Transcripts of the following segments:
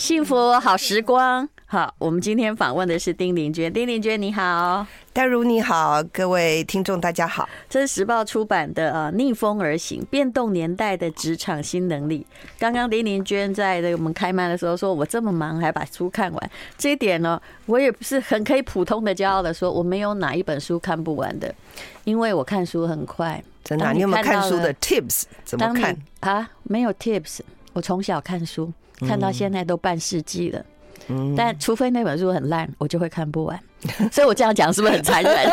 幸福好时光，好，我们今天访问的是丁玲娟，丁玲娟你好，戴如你好，各位听众大家好，这是时报出版的啊，逆风而行，变动年代的职场新能力。刚刚丁玲娟在这个我们开麦的时候说，我这么忙还把书看完，这一点呢，我也不是很可以普通的骄傲的说，我没有哪一本书看不完的，因为我看书很快。真的，你有没有看书的 tips？怎么看啊？没有 tips，我从小看书。看到现在都半世纪了，嗯，但除非那本书很烂，我就会看不完。所以我这样讲是不是很残忍？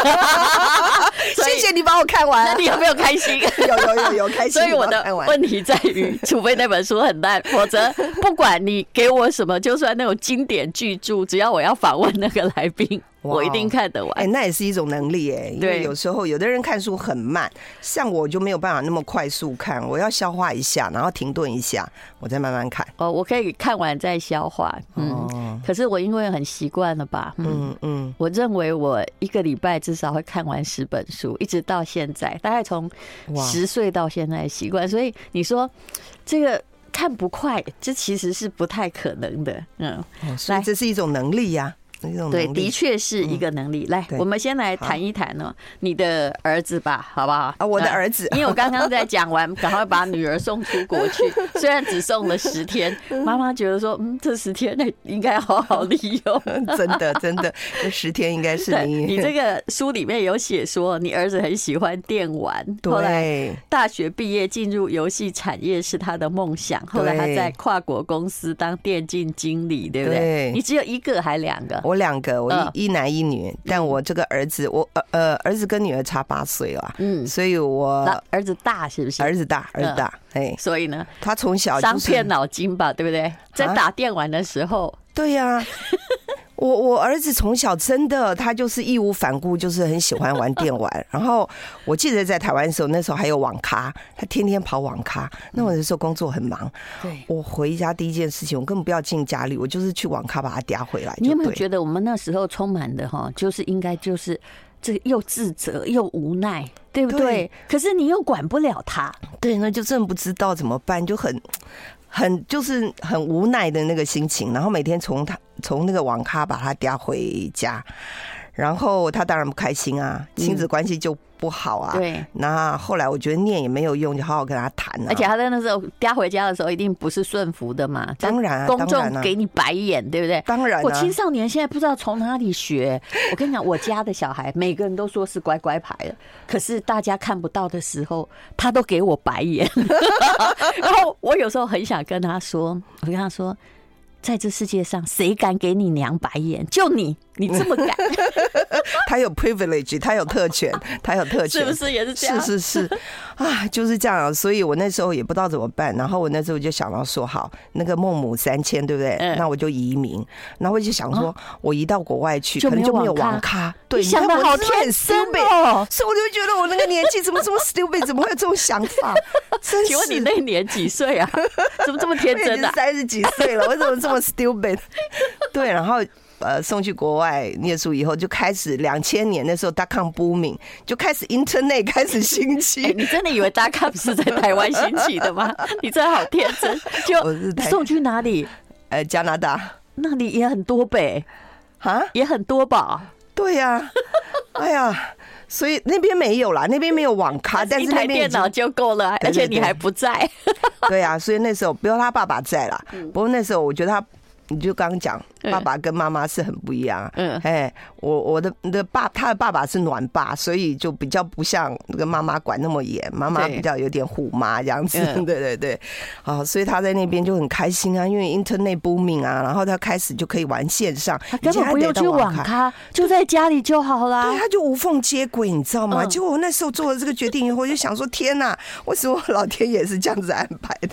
谢谢你把我看完，那你有没有开心？有有有有开心。所以我的问题在于，除非那本书很烂，否则不管你给我什么，就算那种经典巨著，只要我要访问那个来宾。我一定看得完，哎，那也是一种能力哎。因为有时候有的人看书很慢，像我就没有办法那么快速看，我要消化一下，然后停顿一下，我再慢慢看。哦，我可以看完再消化，嗯。可是我因为很习惯了吧，嗯嗯。我认为我一个礼拜至少会看完十本书，一直到现在，大概从十岁到现在习惯。所以你说这个看不快，这其实是不太可能的。嗯，所以这是一种能力呀。对，的确是一个能力。来，我们先来谈一谈呢，你的儿子吧，好不好？啊，我的儿子，因为我刚刚在讲完，赶快把女儿送出国去，虽然只送了十天，妈妈觉得说，嗯，这十天内应该好好利用。真的，真的，这十天应该是你。你这个书里面有写说，你儿子很喜欢电玩，后来大学毕业进入游戏产业是他的梦想，后来他在跨国公司当电竞经理，对不对？你只有一个还两个？我两个，我一一男一女，但我这个儿子，我呃呃，儿子跟女儿差八岁了，嗯，所以我儿子大是不是？儿子大，儿子大，哎，所以呢，他从小伤遍脑筋吧，对不对？在打电玩的时候，对呀。我我儿子从小真的，他就是义无反顾，就是很喜欢玩电玩。然后我记得在台湾的时候，那时候还有网咖，他天天跑网咖。那我那时候工作很忙，对，我回家第一件事情，我根本不要进家里，我就是去网咖把他嗲回来。你有没有觉得我们那时候充满的哈，就是应该就是这又自责又无奈，对不对？对，可是你又管不了他，对，那就真不知道怎么办，就很。很就是很无奈的那个心情，然后每天从他从那个网咖把他叼回家，然后他当然不开心啊，亲子关系就。不好啊！对，那后来我觉得念也没有用，就好好跟他谈了。而且他在那时候嗲回家的时候，一定不是顺服的嘛。当然，公众给你白眼，对不对？当然。我青少年现在不知道从哪里学。我跟你讲，我家的小孩每个人都说是乖乖牌的，可是大家看不到的时候，他都给我白眼。然后我有时候很想跟他说，我跟他说。在这世界上，谁敢给你娘白眼？就你，你这么敢？他有 privilege，他有特权，他有特权，是不是也是这样？是是是，啊，就是这样。所以我那时候也不知道怎么办。然后我那时候就想到说，好，那个孟母三迁，对不对？嗯、那我就移民。然后我就想说，我移到国外去，可能就没有网咖。对，你想的好天真哦。所以我就觉得我那个年纪怎么这么 stupid？怎么会有这种想法？请问你那年几岁啊？怎么这么天真啊？三十几岁了，我怎么这么 stupid？对，然后。呃，送去国外念书以后，就开始两千年那时候，dot com booming，就开始 internet 开始兴起。欸、你真的以为 dot com 是在台湾兴起的吗？你真的好天真。就送去哪里？呃，加拿大，那里也很多呗，啊，也很多吧？对呀、啊，哎呀，所以那边没有啦，那边没有网咖，但是那边电脑就够了，而且你还不在。对呀、啊，所以那时候不要他爸爸在啦。不过那时候我觉得他。你就刚刚讲，爸爸跟妈妈是很不一样。嗯，哎，我我的的爸，他的爸爸是暖爸，所以就比较不像那个妈妈管那么严，妈妈比较有点虎妈这样子。对对对，好，所以他在那边就很开心啊，因为 Internet booming 啊，然后他开始就可以玩线上，根本不用去网咖，就在家里就好啦。对，他就无缝接轨，你知道吗？结果我那时候做了这个决定以后，我就想说，天哪，为什么老天也是这样子安排的？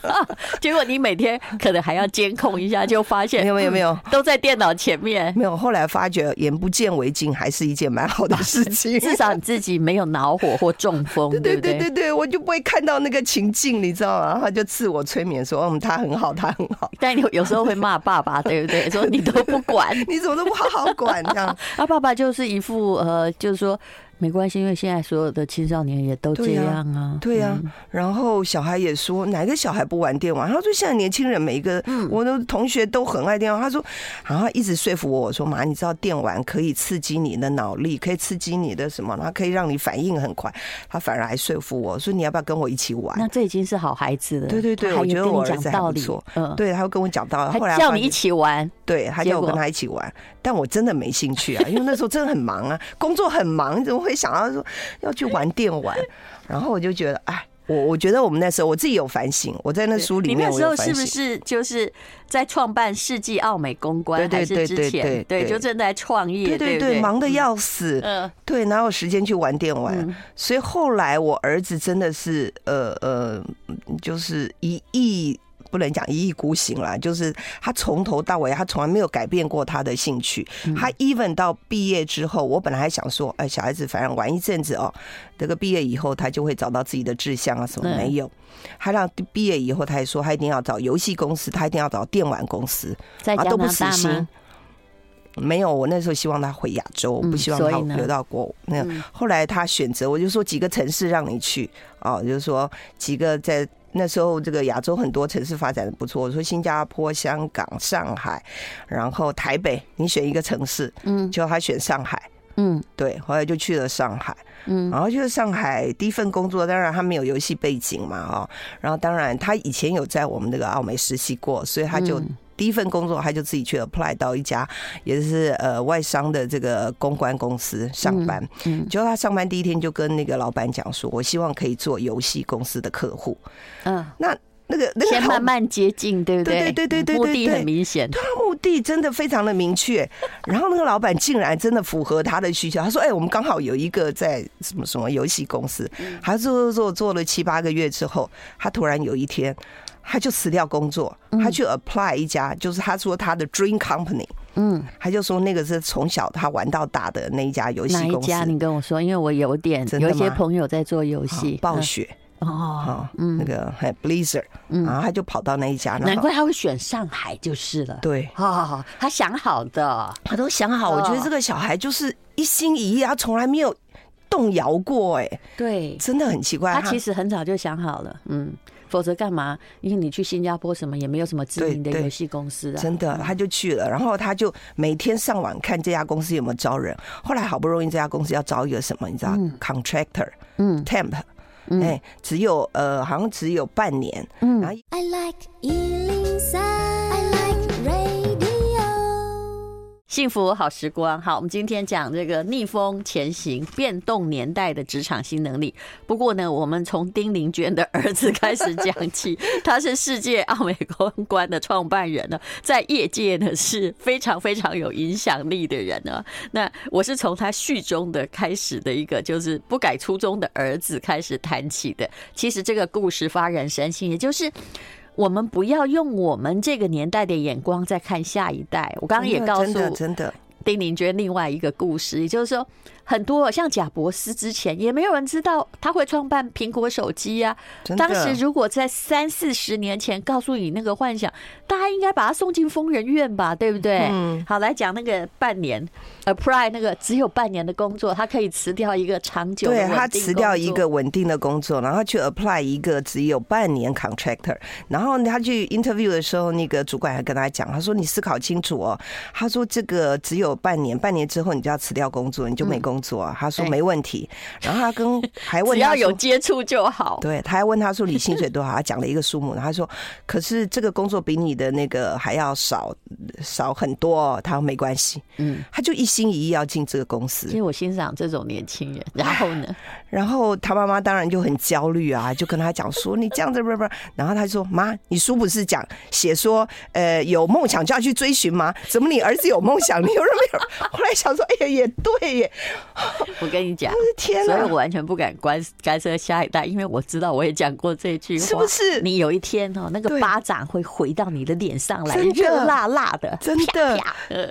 结果你每天可能还要监控一下。就发现没有没有没有都在电脑前面，没有。后来发觉眼不见为净，还是一件蛮好的事情。至少你自己没有恼火或中风，对对对对对，我就不会看到那个情境，你知道吗？然后就自我催眠说：“嗯，他很好，他很好。”但有有时候会骂爸爸，对不对？说你都不管，你怎么都不好好管这样？他，爸爸就是一副呃，就是说。没关系，因为现在所有的青少年也都这样啊。对呀、啊，嗯、然后小孩也说，哪个小孩不玩电玩？他说现在年轻人每一个，我的同学都很爱电玩。他说，然后一直说服我，我说妈，你知道电玩可以刺激你的脑力，可以刺激你的什么？然后可以让你反应很快。他反而还说服我说，你要不要跟我一起玩？那这已经是好孩子了。对对对，我觉得我儿子还不错。嗯，对，他会跟我讲道理，后来叫你一起玩。对，他叫我跟他一起玩，但我真的没兴趣啊，因为那时候真的很忙啊，工作很忙，怎么会想到说要去玩电玩？然后我就觉得，哎，我我觉得我们那时候我自己有反省，我在那书 里面，你那时候是不是就是在创办世纪奥美公关？对对对对对，对，就正在创业，对对对，忙得要死，嗯，对，哪有时间去玩电玩？所以后来我儿子真的是，呃呃，就是一亿。不能讲一意孤行啦，就是他从头到尾，他从来没有改变过他的兴趣。他 even 到毕业之后，我本来还想说，哎，小孩子反正玩一阵子哦，这个毕业以后他就会找到自己的志向啊什么没有。他让毕业以后，他还说他一定要找游戏公司，他一定要找电玩公司，在加拿大吗？都不死心。没有，我那时候希望他回亚洲，我不希望他留到国。那后来他选择，我就说几个城市让你去哦，就是说几个在。那时候这个亚洲很多城市发展的不错，我说新加坡、香港、上海，然后台北，你选一个城市，嗯，就他选上海，嗯，对，后来就去了上海，嗯，然后就是上海第一份工作，当然他没有游戏背景嘛，哦，然后当然他以前有在我们这个奥美实习过，所以他就。第一份工作，他就自己去 apply 到一家也是呃外商的这个公关公司上班。嗯，结果他上班第一天就跟那个老板讲说：“我希望可以做游戏公司的客户。”嗯，那那个那个先慢慢接近，对不对？对对对对对，目的很明显，他目的真的非常的明确。然后那个老板竟然真的符合他的需求，他说：“哎，我们刚好有一个在什么什么游戏公司。”他做做做做了七八个月之后，他突然有一天。他就辞掉工作，他去 apply 一家，就是他说他的 dream company，嗯，他就说那个是从小他玩到大的那一家游戏公司。哪一家？你跟我说，因为我有点有一些朋友在做游戏，暴雪哦，嗯，那个还 Blizzard，然后他就跑到那一家，难怪他会选上海就是了。对，好好好，他想好的，他都想好。我觉得这个小孩就是一心一意，他从来没有动摇过，哎，对，真的很奇怪。他其实很早就想好了，嗯。否则干嘛？因为你去新加坡什么也没有什么知名的游戏公司啊。真的，他就去了，然后他就每天上网看这家公司有没有招人。后来好不容易这家公司要招一个什么，你知道？Contractor，嗯，Temp，哎，只有呃，好像只有半年。嗯。I like 幸福好时光，好，我们今天讲这个逆风前行、变动年代的职场新能力。不过呢，我们从丁玲娟的儿子开始讲起，他是世界奥美公关的创办人呢，在业界呢是非常非常有影响力的人呢。那我是从他序中的开始的一个，就是不改初衷的儿子开始谈起的。其实这个故事发人深省，也就是。我们不要用我们这个年代的眼光再看下一代。我刚刚也告诉丁玲娟另外一个故事，也就是说。很多像贾伯斯之前也没有人知道他会创办苹果手机啊。当时如果在三四十年前告诉你那个幻想，大家应该把他送进疯人院吧，对不对？嗯。好，来讲那个半年，apply 那个只有半年的工作，他可以辞掉一个长久的，对，他辞掉一个稳定的工作，然后去 apply 一个只有半年 contractor。然后他去 interview 的时候，那个主管还跟他讲，他说：“你思考清楚哦。”他说：“这个只有半年，半年之后你就要辞掉工作，你就没工。”工作，他说没问题，然后他跟还问他，只要有接触就好。对，他还问他说，你薪水多少？他讲了一个数目，他说可是这个工作比你的那个还要少少很多。他说没关系，嗯，他就一心一意要进这个公司。其实我欣赏这种年轻人。然后呢，然后他妈妈当然就很焦虑啊，就跟他讲说你这样子不不，然后他说妈，你书不是讲写说呃有梦想就要去追寻吗？怎么你儿子有梦想，你有没有？后来想说，哎呀也对耶。我跟你讲，所以我完全不敢关干涉下一代，因为我知道我也讲过这句话，是不是？你有一天哦，那个巴掌会回到你的脸上来，热辣辣的，真的，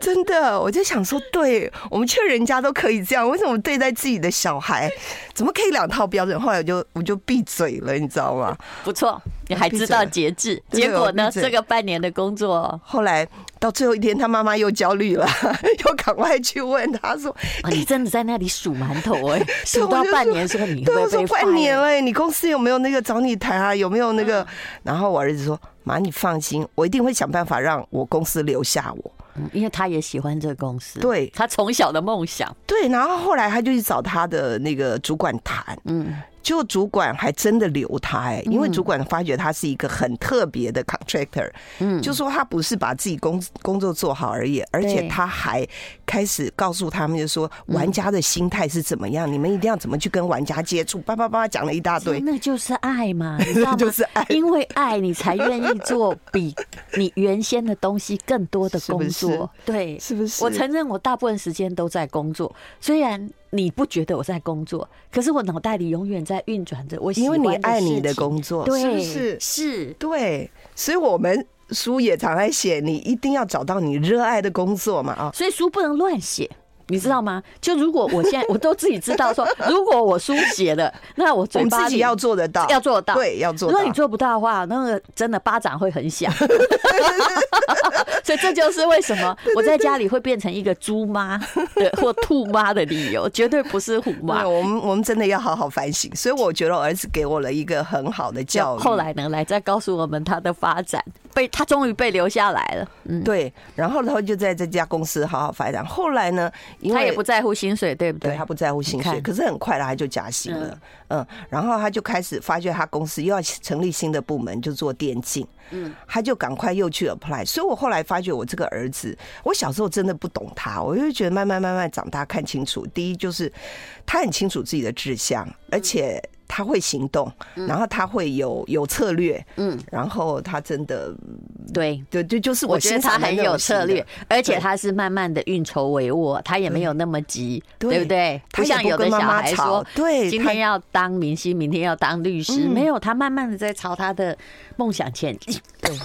真的，我就想说，对我们劝人家都可以这样，为什么对待自己的小孩，怎么可以两套标准？后来我就我就闭嘴了，你知道吗？不错，你还知道节制。结果呢？这个半年的工作，后来到最后一天，他妈妈又焦虑了，又赶快去问他说：“你真的在那里数馒头哎？数到半年时候，你会被半年了，你公司有没有那个找你谈啊？有没有那个？”然后我儿子说：“妈，你放心，我一定会想办法让我公司留下我。”嗯，因为他也喜欢这个公司，对，他从小的梦想，对，然后后来他就去找他的那个主管谈，嗯。就主管还真的留他哎，因为主管发觉他是一个很特别的 contractor，嗯，就说他不是把自己工工作做好而已，而且他还开始告诉他们，就说玩家的心态是怎么样，你们一定要怎么去跟玩家接触，叭叭叭讲了一大堆，那就是爱嘛，你知道吗？就是爱，因为爱你才愿意做比你原先的东西更多的工作，对，是不是？我承认我大部分时间都在工作，虽然。你不觉得我在工作？可是我脑袋里永远在运转着。我因为你爱你的工作，对，是不是？是，对。所以我们书也常在写，你一定要找到你热爱的工作嘛啊！所以书不能乱写。你知道吗？就如果我现在我都自己知道说，如果我书写了，那我嘴巴自己要做得到，要做得到，对，要做到。如果你做不到的话，那个真的巴掌会很响。所以这就是为什么我在家里会变成一个猪妈的或兔妈的理由，绝对不是虎妈。我们我们真的要好好反省。所以我觉得我儿子给我了一个很好的教育。后来呢，来再告诉我们他的发展，被他终于被留下来了。嗯，对。然后他就在这家公司好好发展。后来呢？因为他也不在乎薪水，对不对？对，他不在乎薪水，可是很快的他就加薪了。嗯，然后他就开始发觉他公司又要成立新的部门，就做电竞。嗯，他就赶快又去 apply。所以我后来发觉，我这个儿子，我小时候真的不懂他，我就觉得慢慢慢慢长大看清楚。第一就是他很清楚自己的志向，而且。他会行动，然后他会有有策略，嗯，然后他真的对。对对，就是我，我觉得他很有策略，而且他是慢慢的运筹帷幄，他也没有那么急，对。不对？不像有的小孩说，对，今天要当明星，明天要当律师，没有，他慢慢的在朝他的梦想前进。对。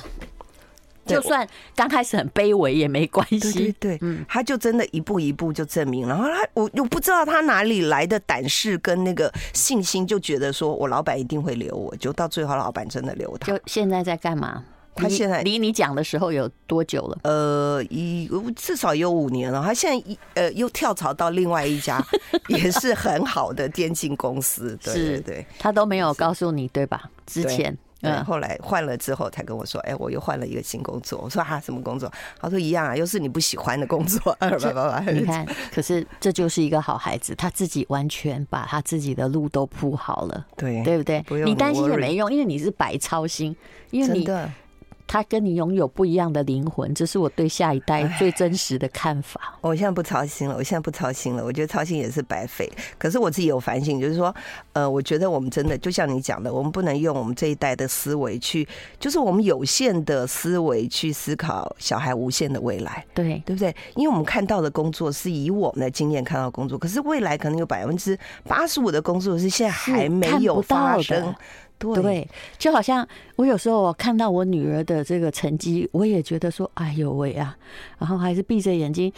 就算刚开始很卑微也没关系，对对对，他就真的一步一步就证明，然后他我又不知道他哪里来的胆识跟那个信心，就觉得说我老板一定会留我，就到最后老板真的留他。就现在在干嘛？他现在离你讲的时候有多久了？呃，一至少有五年了。他现在一呃又跳槽到另外一家 也是很好的电竞公司，对对对，他都没有告诉你对吧？之前。嗯，后来换了之后才跟我说，哎，我又换了一个新工作。我说啊，什么工作？他说一样啊，又是你不喜欢的工作。你看，可是这就是一个好孩子，他自己完全把他自己的路都铺好了，对对不对？你担心也没用，因为你是白操心，因为你。他跟你拥有不一样的灵魂，这是我对下一代最真实的看法。我现在不操心了，我现在不操心了。我觉得操心也是白费。可是我自己有反省，就是说，呃，我觉得我们真的就像你讲的，我们不能用我们这一代的思维去，就是我们有限的思维去思考小孩无限的未来。对，对不对？因为我们看到的工作是以我们的经验看到的工作，可是未来可能有百分之八十五的工作是现在还没有发生。对，就好像我有时候我看到我女儿的这个成绩，我也觉得说，哎呦喂啊，然后还是闭着眼睛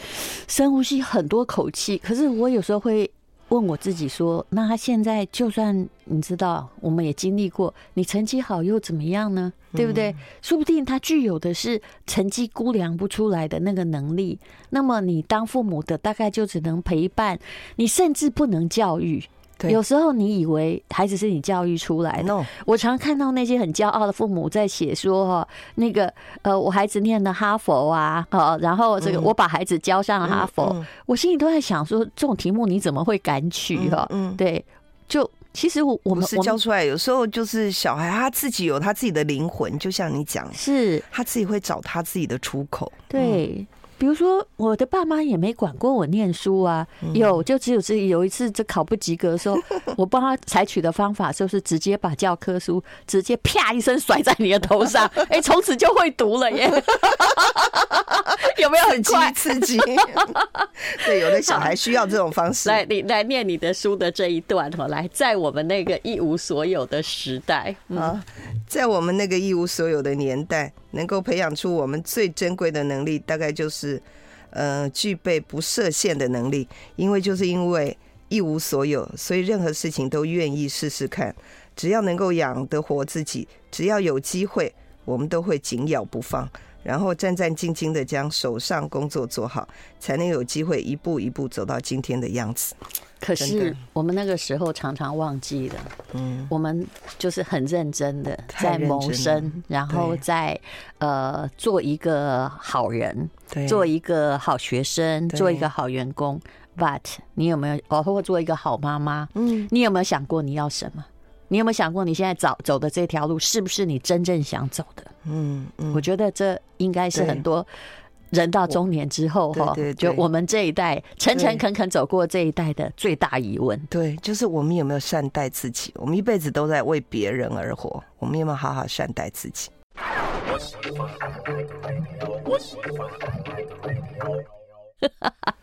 深呼吸很多口气。可是我有时候会问我自己说，那她现在就算你知道，我们也经历过，你成绩好又怎么样呢？对不对？说不定她具有的是成绩估量不出来的那个能力。那么你当父母的，大概就只能陪伴，你甚至不能教育。有时候你以为孩子是你教育出来的，我常看到那些很骄傲的父母在写说哈，那个呃，我孩子念的哈佛啊，好，然后这个我把孩子交上了哈佛，我心里都在想说，这种题目你怎么会敢取哈？嗯，对，就其实我我们是教出来，有时候就是小孩他自己有他自己的灵魂，就像你讲，是。他自己会找他自己的出口，对。比如说，我的爸妈也没管过我念书啊。有，就只有这有一次，这考不及格的时候，我帮他采取的方法就是直接把教科书直接啪一声甩在你的头上，哎，从此就会读了耶。有没有很快 刺激？对，有的小孩需要这种方式。来，你来念你的书的这一段哈，来，在我们那个一无所有的时代啊，在我们那个一无所有的年代。能够培养出我们最珍贵的能力，大概就是，呃，具备不设限的能力。因为就是因为一无所有，所以任何事情都愿意试试看。只要能够养得活自己，只要有机会，我们都会紧咬不放，然后战战兢兢的将手上工作做好，才能有机会一步一步走到今天的样子。可是我们那个时候常常忘记了，嗯，我们就是很认真的在谋生，然后在呃做一个好人，做一个好学生，做一个好员工。But 你有没有包括做一个好妈妈？嗯，你有没有想过你要什么？你有没有想过你现在走走的这条路是不是你真正想走的？嗯嗯，我觉得这应该是很多。人到中年之后，哈，就我们这一代诚诚恳恳走过这一代的最大疑问，对，就是我们有没有善待自己？我们一辈子都在为别人而活，我们有没有好好善待自己？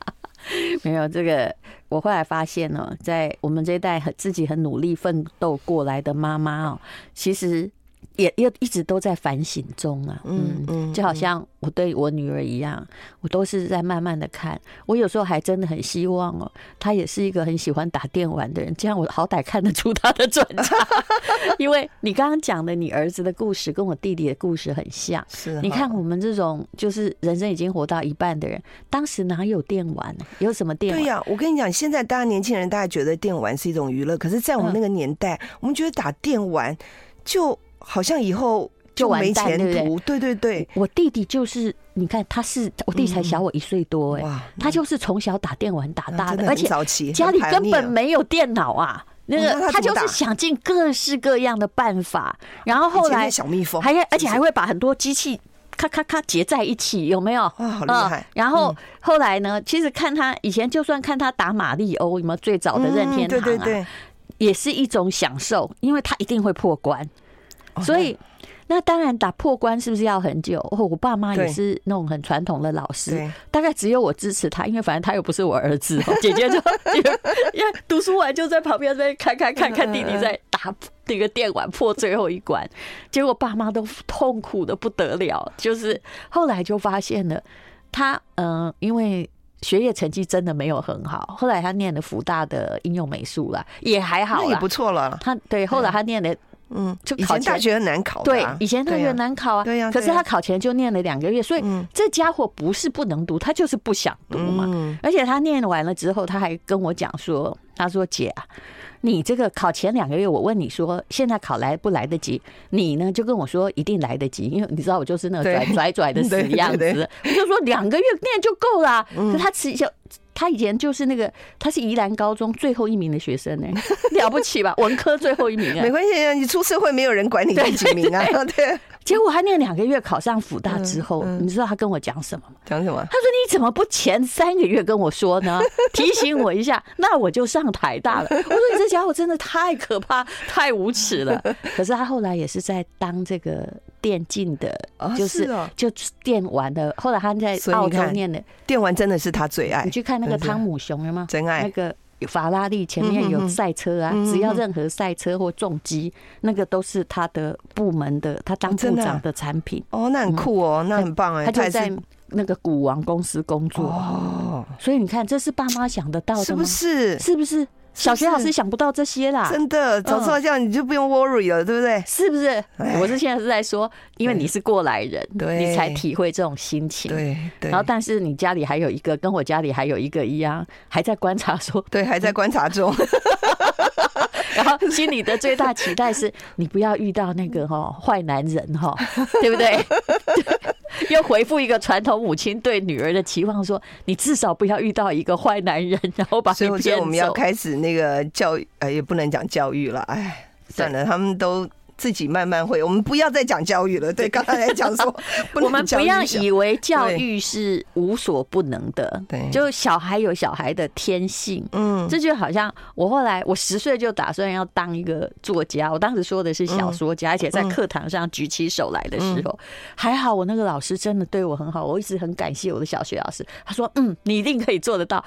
没有这个，我后来发现呢，在我们这一代很自己很努力奋斗过来的妈妈哦，其实。也也一直都在反省中啊，嗯嗯，就好像我对我女儿一样，我都是在慢慢的看。我有时候还真的很希望哦，她也是一个很喜欢打电玩的人，这样我好歹看得出她的转差。因为你刚刚讲的你儿子的故事跟我弟弟的故事很像，是。你看我们这种就是人生已经活到一半的人，当时哪有电玩？有什么电玩？对呀，我跟你讲，现在大家年轻人大家觉得电玩是一种娱乐，可是在我们那个年代，我们觉得打电玩就。好像以后就没前途，对对对。我弟弟就是，你看他是我弟才小我一岁多哎，他就是从小打电玩打大的，而且家里根本没有电脑啊。那个他就是想尽各式各样的办法，然后后来小蜜蜂还而且还会把很多机器咔咔咔结在一起，有没有？哇，好厉害！然后后来呢，其实看他以前就算看他打马里欧，有没有最早的任天堂啊，也是一种享受，因为他一定会破关。所以，那当然打破关是不是要很久？哦，我爸妈也是那种很传统的老师，大概只有我支持他，因为反正他又不是我儿子，姐姐就因为读书完就在旁边在看看看看弟弟在打那个电玩破最后一关，结果爸妈都痛苦的不得了。就是后来就发现了他，嗯，因为学业成绩真的没有很好，后来他念了福大的应用美术了，也还好，也不错了。他对，后来他念了。嗯，就以前大学很难考，对，以前大学难考啊。对呀，可是他考前就念了两个月，所以这家伙不是不能读，他就是不想读嘛。而且他念完了之后，他还跟我讲说：“他说姐啊，你这个考前两个月，我问你说现在考来不来得及？你呢就跟我说一定来得及，因为你知道我就是那个拽拽拽的死样子，我就说两个月念就够了。可他持续。”他以前就是那个，他是宜兰高中最后一名的学生呢，了不起吧？文科最后一名啊，没关系，你出社会没有人管你第几名啊。对，结果他念两个月考上辅大之后，你知道他跟我讲什么吗？讲什么？他说：“你怎么不前三个月跟我说呢？提醒我一下，那我就上台大了。”我说：“你这家伙真的太可怕，太无耻了。”可是他后来也是在当这个。电竞的，就是就电玩的。后来他在澳洲念的电玩，真的是他最爱。你去看那个汤姆熊了吗？真爱。那个法拉利前面有赛车啊，只要任何赛车或重机，那个都是他的部门的，他当部长的产品。哦，那很酷哦，那很棒哎。他就在那个股王公司工作哦，所以你看，这是爸妈想得到的？是不是？是不是？小学老师想不到这些啦，真的，早知道这样你就不用 worry 了，对不对？是不是？我是现在是在说，因为你是过来人，对，你才体会这种心情。对对。然后，但是你家里还有一个，跟我家里还有一个一样，还在观察说，对，还在观察中。然后心里的最大期待是你不要遇到那个哈 坏男人哈，对不对？又回复一个传统母亲对女儿的期望，说：“你至少不要遇到一个坏男人，然后把你骗走。”所以我们要开始那个教育，呃，也不能讲教育了，哎，算了，他们都。自己慢慢会，我们不要再讲教育了。对，刚才在讲说，我们不要以为教育是无所不能的。对，就小孩有小孩的天性。嗯，这就好像我后来我十岁就打算要当一个作家，我当时说的是小说家，而且在课堂上举起手来的时候，还好我那个老师真的对我很好，我一直很感谢我的小学老师。他说：“嗯，你一定可以做得到。”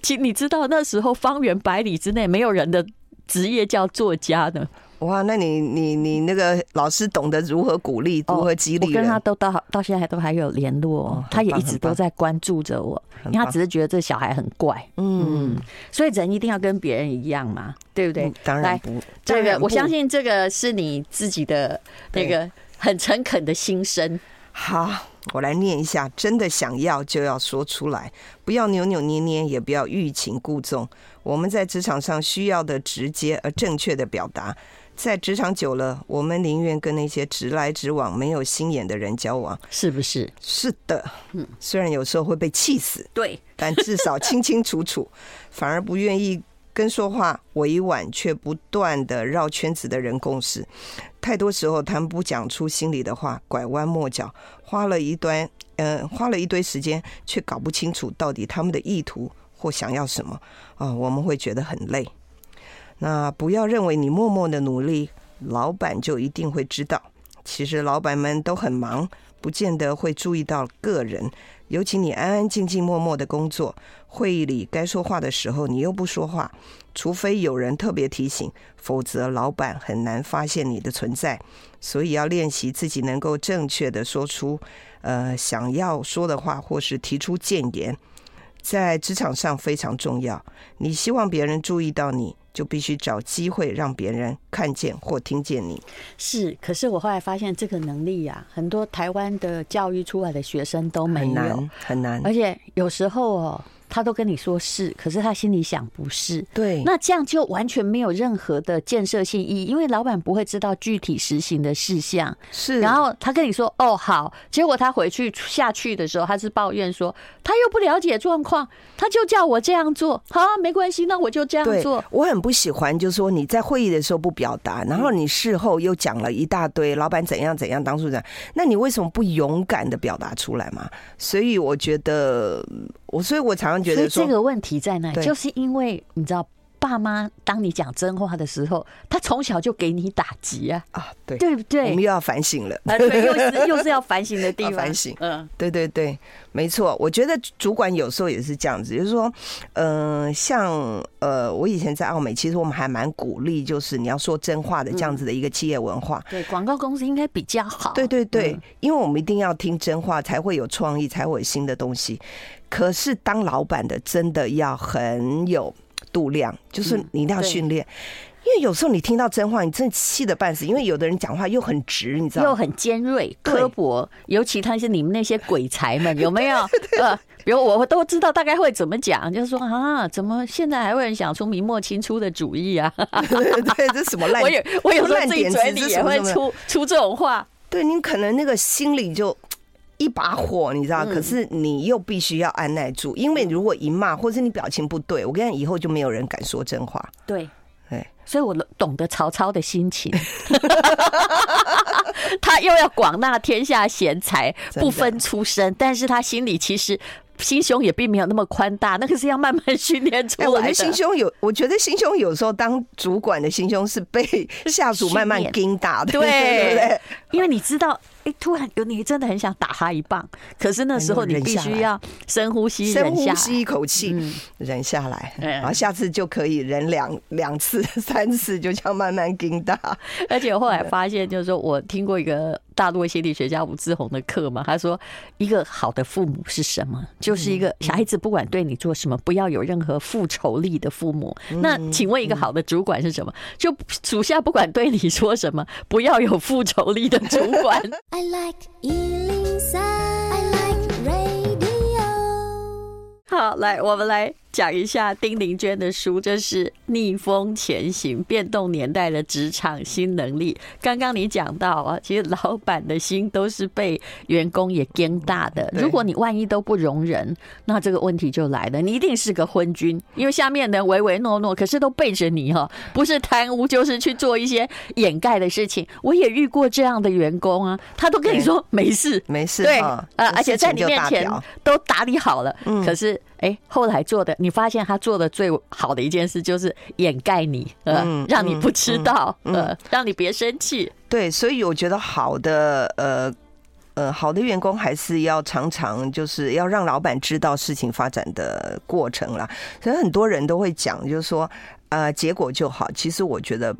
其实你知道那时候方圆百里之内没有人的。职业叫作家呢？哇，那你你你那个老师懂得如何鼓励，如何激励？我跟他都到到现在都还有联络，他也一直都在关注着我，因为他只是觉得这小孩很怪，嗯，所以人一定要跟别人一样嘛，对不对？当然不，这个我相信这个是你自己的那个很诚恳的心声。好，我来念一下：真的想要就要说出来，不要扭扭捏捏，也不要欲擒故纵。我们在职场上需要的直接而正确的表达。在职场久了，我们宁愿跟那些直来直往、没有心眼的人交往，是不是？是的，嗯，虽然有时候会被气死，对，但至少清清楚楚，反而不愿意跟说话委婉却不断的绕圈子的人共事。太多时候，他们不讲出心里的话，拐弯抹角，花了一段，呃，花了一堆时间，却搞不清楚到底他们的意图或想要什么啊，我们会觉得很累。那不要认为你默默的努力，老板就一定会知道。其实老板们都很忙，不见得会注意到个人。尤其你安安静静、默默的工作，会议里该说话的时候，你又不说话，除非有人特别提醒，否则老板很难发现你的存在。所以要练习自己能够正确的说出，呃，想要说的话，或是提出建言，在职场上非常重要。你希望别人注意到你，就必须找机会让别人看见或听见你。是，可是我后来发现这个能力呀、啊，很多台湾的教育出来的学生都没有，很难，很难。而且有时候哦。他都跟你说是，可是他心里想不是。对，那这样就完全没有任何的建设性意义，因为老板不会知道具体实行的事项。是，然后他跟你说哦好，结果他回去下去的时候，他是抱怨说他又不了解状况，他就叫我这样做。好，没关系，那我就这样做。我很不喜欢，就是说你在会议的时候不表达，然后你事后又讲了一大堆，老板怎样怎样，当初怎样，那你为什么不勇敢的表达出来嘛？所以我觉得。我所以，我常常觉得说，这个问题在那？就是因为你知道，爸妈当你讲真话的时候，他从小就给你打击啊啊，对对不对？我们又要反省了，对，又是 又是要反省的地方。反省，嗯，对对对，没错。我觉得主管有时候也是这样子，就是说，嗯、呃，像呃，我以前在奥美，其实我们还蛮鼓励，就是你要说真话的这样子的一个企业文化。对，广告公司应该比较好。对对对，因为我们一定要听真话，才会有创意，才会有新的东西。可是当老板的真的要很有度量，就是你一定要训练，因为有时候你听到真话，你真的气得半死。因为有的人讲话又很直，你知道吗？又很尖锐、刻薄，尤其他是你们那些鬼才们，有没有？呃，比如我都知道大概会怎么讲，就是说啊，怎么现在还会人想出明末清初的主义啊？对对，这什么 烂？我有我有时候自己嘴里也会出出这种话。对，你可能那个心里就。一把火，你知道，可是你又必须要按耐住，因为如果一骂，或者你表情不对，我跟你讲，以后就没有人敢说真话。对，对，所以我懂得曹操的心情，他又要广纳天下贤才，不分出身，但是他心里其实。心胸也并没有那么宽大，那个是要慢慢训练出来的。我的心胸有，我觉得心胸有时候当主管的心胸是被下属慢慢盯打的，对不对？因为你知道，哎，突然有你真的很想打他一棒，可是那时候你必须要深呼吸，深呼吸一口气，忍下来，然后下次就可以忍两两次、三次，就这样慢慢撑大。而且我后来发现，就是说我听过一个。大陆心理学家吴志宏的课嘛，他说，一个好的父母是什么？就是一个小孩子不管对你做什么，不要有任何复仇力的父母。那请问一个好的主管是什么？就属下不管对你说什么，不要有复仇力的主管。I like eating. 好，来，我们来讲一下丁玲娟的书，这是《逆风前行：变动年代的职场新能力》。刚刚你讲到啊，其实老板的心都是被员工也撑大的。如果你万一都不容忍，那这个问题就来了，你一定是个昏君，因为下面的人唯唯诺诺，可是都背着你哈，不是贪污就是去做一些掩盖的事情。我也遇过这样的员工啊，他都跟你说没事，没事，对啊，而且在你面前都打理好了，可是。哎，后来做的，你发现他做的最好的一件事就是掩盖你，呃，让你不知道，呃，让你别生气。对，所以我觉得好的，呃，呃，好的员工还是要常常就是要让老板知道事情发展的过程啦。所以很多人都会讲，就是说。呃结果就好。其实我觉得。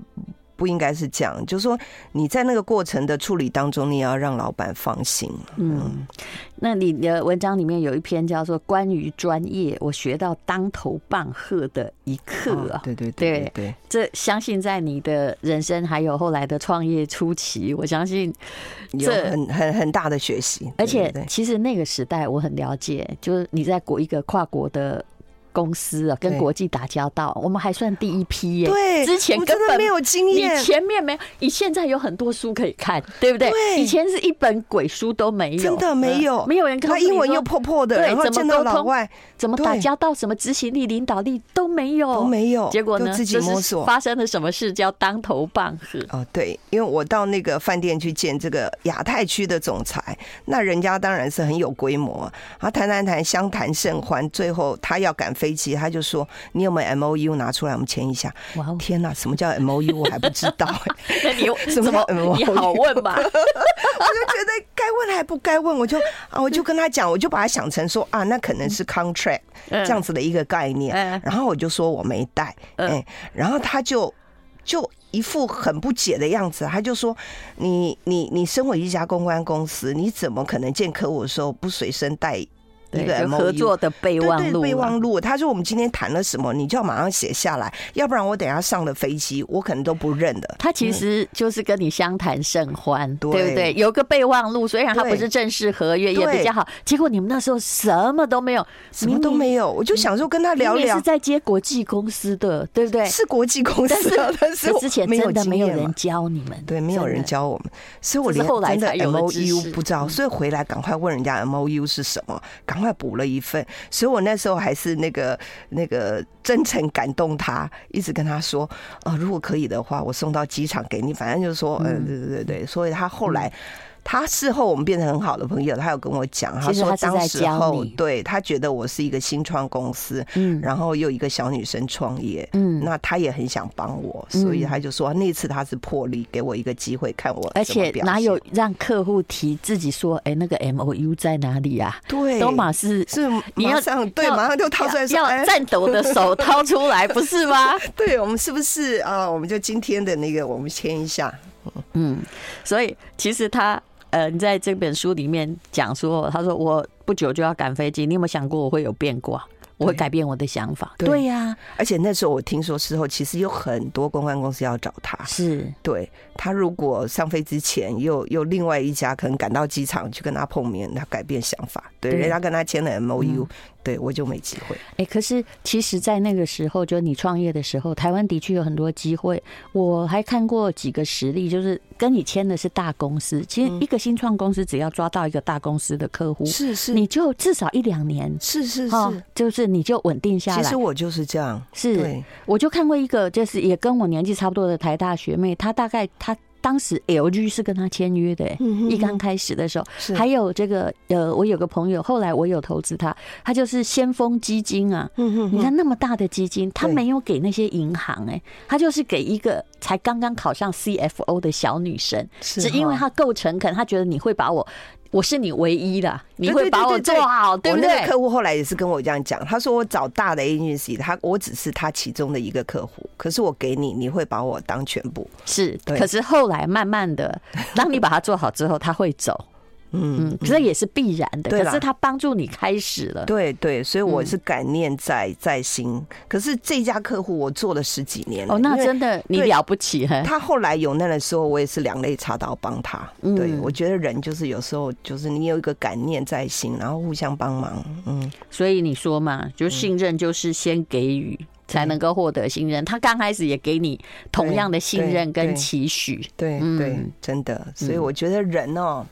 不应该是这样，就是说你在那个过程的处理当中，你也要让老板放心。嗯，那你的文章里面有一篇叫做《关于专业，我学到当头棒喝的一刻》啊。对对对对对，这相信在你的人生还有后来的创业初期，我相信有很很很大的学习。而且其实那个时代我很了解，就是你在国一个跨国的。公司啊，跟国际打交道，我们还算第一批耶。对，之前根本没有经验，你前面没有，你现在有很多书可以看，对不对？对，以前是一本鬼书都没有，真的没有，没有人跟他英文又破破的，对，怎么到老外，怎么打交道，什么执行力、领导力都没有，都没有。结果呢，自己摸索。发生了什么事叫当头棒喝？哦，对，因为我到那个饭店去见这个亚太区的总裁，那人家当然是很有规模，他谈谈谈，相谈甚欢，最后他要赶飞机，他就说。你有没有 M O U 拿出来，我们签一下？哇，天哪，什么叫 M O U？我还不知道。那 你 什么 M O U？你好问吧。我就觉得该问还不该问，我就啊，我就跟他讲，我就把它想成说啊，那可能是 contract 这样子的一个概念。然后我就说我没带，哎，然后他就就一副很不解的样子，他就说：“你你你身为一家公关公司，你怎么可能见客户的时候不随身带？”一个合作的备忘录，备忘录。他说：“我们今天谈了什么，你就要马上写下来，要不然我等下上了飞机，我可能都不认的。”他其实就是跟你相谈甚欢，对不对？有个备忘录，虽然他不是正式合约，也比较好。结果你们那时候什么都没有，什么都没有。我就想说跟他聊聊，是在接国际公司的，对不对？是国际公司，但是之前真的没有人教你们，对，没有人教我们，所以我连真的 M O U 不知道，所以回来赶快问人家 M O U 是什么，赶快补了一份。所以，我那时候还是那个那个真诚感动他，一直跟他说，啊，如果可以的话，我送到机场给你。反正就是说，嗯，对对对对。所以他后来。他事后我们变成很好的朋友，他有跟我讲，他说当时候对他觉得我是一个新创公司，嗯，然后又一个小女生创业，嗯，那他也很想帮我，所以他就说那次他是破例给我一个机会看我，而且哪有让客户提自己说，哎，那个 M O U 在哪里啊？对，都马是是你要上对，马上就掏出来，要颤抖的手掏出来，不是吗？对，我们是不是啊？我们就今天的那个，我们签一下，嗯，所以其实他。呃，你在这本书里面讲说，他说我不久就要赶飞机，你有没有想过我会有变卦？我会改变我的想法？对呀、啊，而且那时候我听说事后，其实有很多公关公司要找他。是，对他如果上飞之前又又另外一家可能赶到机场去跟他碰面，他改变想法，对，对人家跟他签了 M O U。对，我就没机会。哎，可是其实，在那个时候，就你创业的时候，台湾的确有很多机会。我还看过几个实例，就是跟你签的是大公司。其实，一个新创公司只要抓到一个大公司的客户，是是，你就至少一两年，是是是，就是你就稳定下来。其实我就是这样。是，我就看过一个，就是也跟我年纪差不多的台大学妹，她大概她。当时 LG 是跟他签约的，一刚开始的时候，还有这个呃，我有个朋友，后来我有投资他，他就是先锋基金啊。你看那么大的基金，他没有给那些银行，哎，他就是给一个才刚刚考上 CFO 的小女生，只因为他够诚恳，他觉得你会把我。我是你唯一的，你会把我做好，对不对？我那个客户后来也是跟我这样讲，他说我找大的 agency，他我只是他其中的一个客户，可是我给你，你会把我当全部。是，可是后来慢慢的，当你把它做好之后，他会走。嗯，这也是必然的。可是他帮助你开始了，对对，所以我是感念在在心。可是这家客户我做了十几年哦，那真的你了不起。他后来有难的时候，我也是两肋插刀帮他。对，我觉得人就是有时候就是你有一个感念在心，然后互相帮忙。嗯，所以你说嘛，就信任就是先给予才能够获得信任。他刚开始也给你同样的信任跟期许。对对，真的。所以我觉得人哦。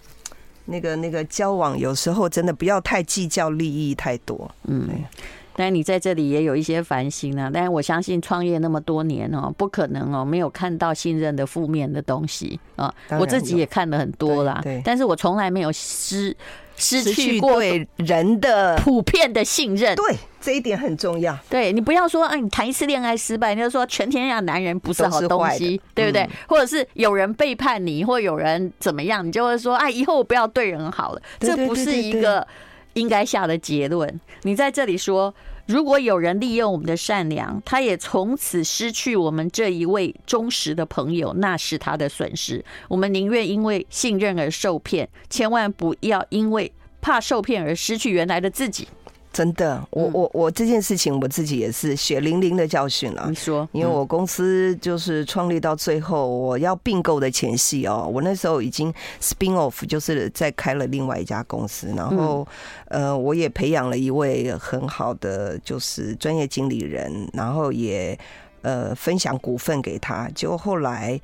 那个那个交往有时候真的不要太计较利益太多，嗯，但你在这里也有一些反省啊。但是我相信创业那么多年哦，不可能哦没有看到信任的负面的东西啊。我自己也看了很多啦，但是我从来没有失失去过对人的普遍的信任。对。这一点很重要。对，你不要说，啊，你谈一次恋爱失败，你就说全天下男人不是好东西，对不对？或者是有人背叛你，或有人怎么样，你就会说，啊，以后我不要对人好了。这不是一个应该下的结论。你在这里说，如果有人利用我们的善良，他也从此失去我们这一位忠实的朋友，那是他的损失。我们宁愿因为信任而受骗，千万不要因为怕受骗而失去原来的自己。真的，我我我这件事情我自己也是血淋淋的教训了。你说，因为我公司就是创立到最后，我要并购的前夕哦，我那时候已经 spin off，就是在开了另外一家公司，然后呃，我也培养了一位很好的就是专业经理人，然后也呃分享股份给他，结果后来。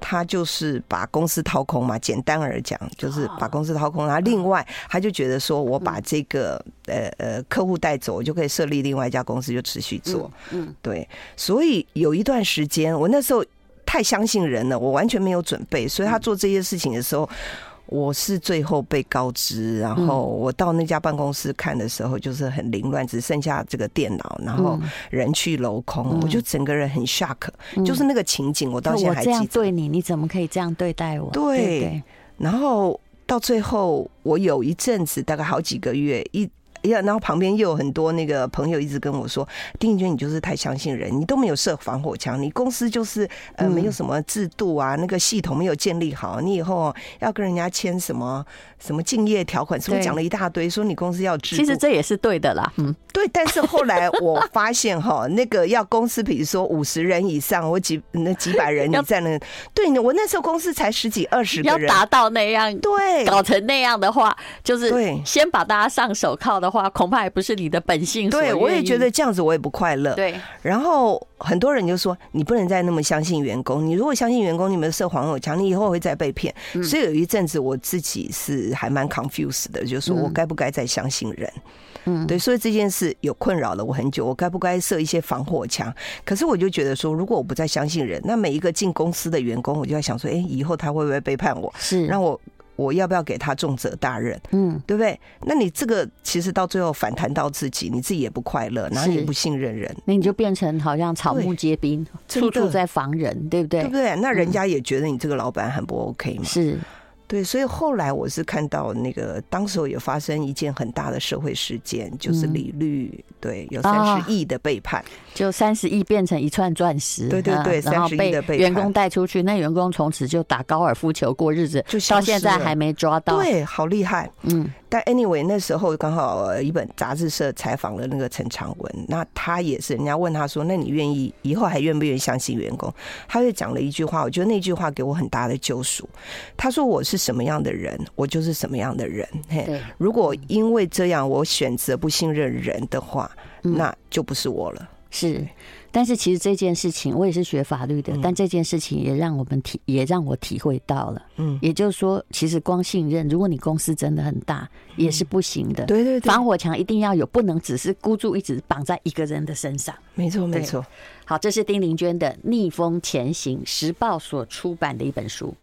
他就是把公司掏空嘛，简单而讲就是把公司掏空。然后另外，他就觉得说，我把这个呃呃客户带走，我就可以设立另外一家公司，就持续做。嗯，对。所以有一段时间，我那时候太相信人了，我完全没有准备。所以他做这些事情的时候。我是最后被告知，然后我到那家办公室看的时候，就是很凌乱，只剩下这个电脑，然后人去楼空，我就整个人很 shock，就是那个情景，我到现在还记得。我这样对你，你怎么可以这样对待我？对，然后到最后，我有一阵子，大概好几个月一。呀，然后旁边又有很多那个朋友一直跟我说：“丁玲娟，你就是太相信人，你都没有设防火墙，你公司就是呃没有什么制度啊，那个系统没有建立好，你以后要跟人家签什么什么敬业条款，是不是讲了一大堆？说你公司要制度。其实这也是对的啦，嗯，对。但是后来我发现哈，那个要公司，比如说五十人以上，我几那几百人，你在那，对，我那时候公司才十几二十个人，要达到那样，对，搞成那样的话，就是对，先把大家上手铐的话，恐怕也不是你的本性。对，我也觉得这样子我也不快乐。对，然后很多人就说，你不能再那么相信员工，你如果相信员工，你们设防火墙，你以后会再被骗。所以有一阵子我自己是还蛮 confused 的，就是说我该不该再相信人？嗯，对，所以这件事有困扰了我很久，我该不该设一些防火墙？可是我就觉得说，如果我不再相信人，那每一个进公司的员工，我就在想说，哎，以后他会不会背叛我？是让我。我要不要给他重责大任？嗯，对不对？那你这个其实到最后反弹到自己，你自己也不快乐，然后也不信任人，那你就变成好像草木皆兵，处处在防人，对不对？对不对？那人家也觉得你这个老板很不 OK 嘛。是。对，所以后来我是看到那个，当时有发生一件很大的社会事件，就是李律，对，有三十亿的背叛，就三十亿变成一串钻石，对对对，然后被员工带出去，那员工从此就打高尔夫球过日子，就到现在还没抓到，对，好厉害，嗯。但 anyway，那时候刚好一本杂志社采访了那个陈长文，那他也是，人家问他说：“那你愿意以后还愿不愿意相信员工？”他就讲了一句话，我觉得那句话给我很大的救赎。他说：“我是什么样的人，我就是什么样的人。嘿，如果因为这样我选择不信任人的话，那就不是我了。”是。但是其实这件事情，我也是学法律的，但这件事情也让我们体，也让我体会到了。嗯，也就是说，其实光信任，如果你公司真的很大，也是不行的。对对对，防火墙一定要有，不能只是孤注一掷绑在一个人的身上。没错，没错。好，这是丁玲娟的《逆风前行》，时报所出版的一本书。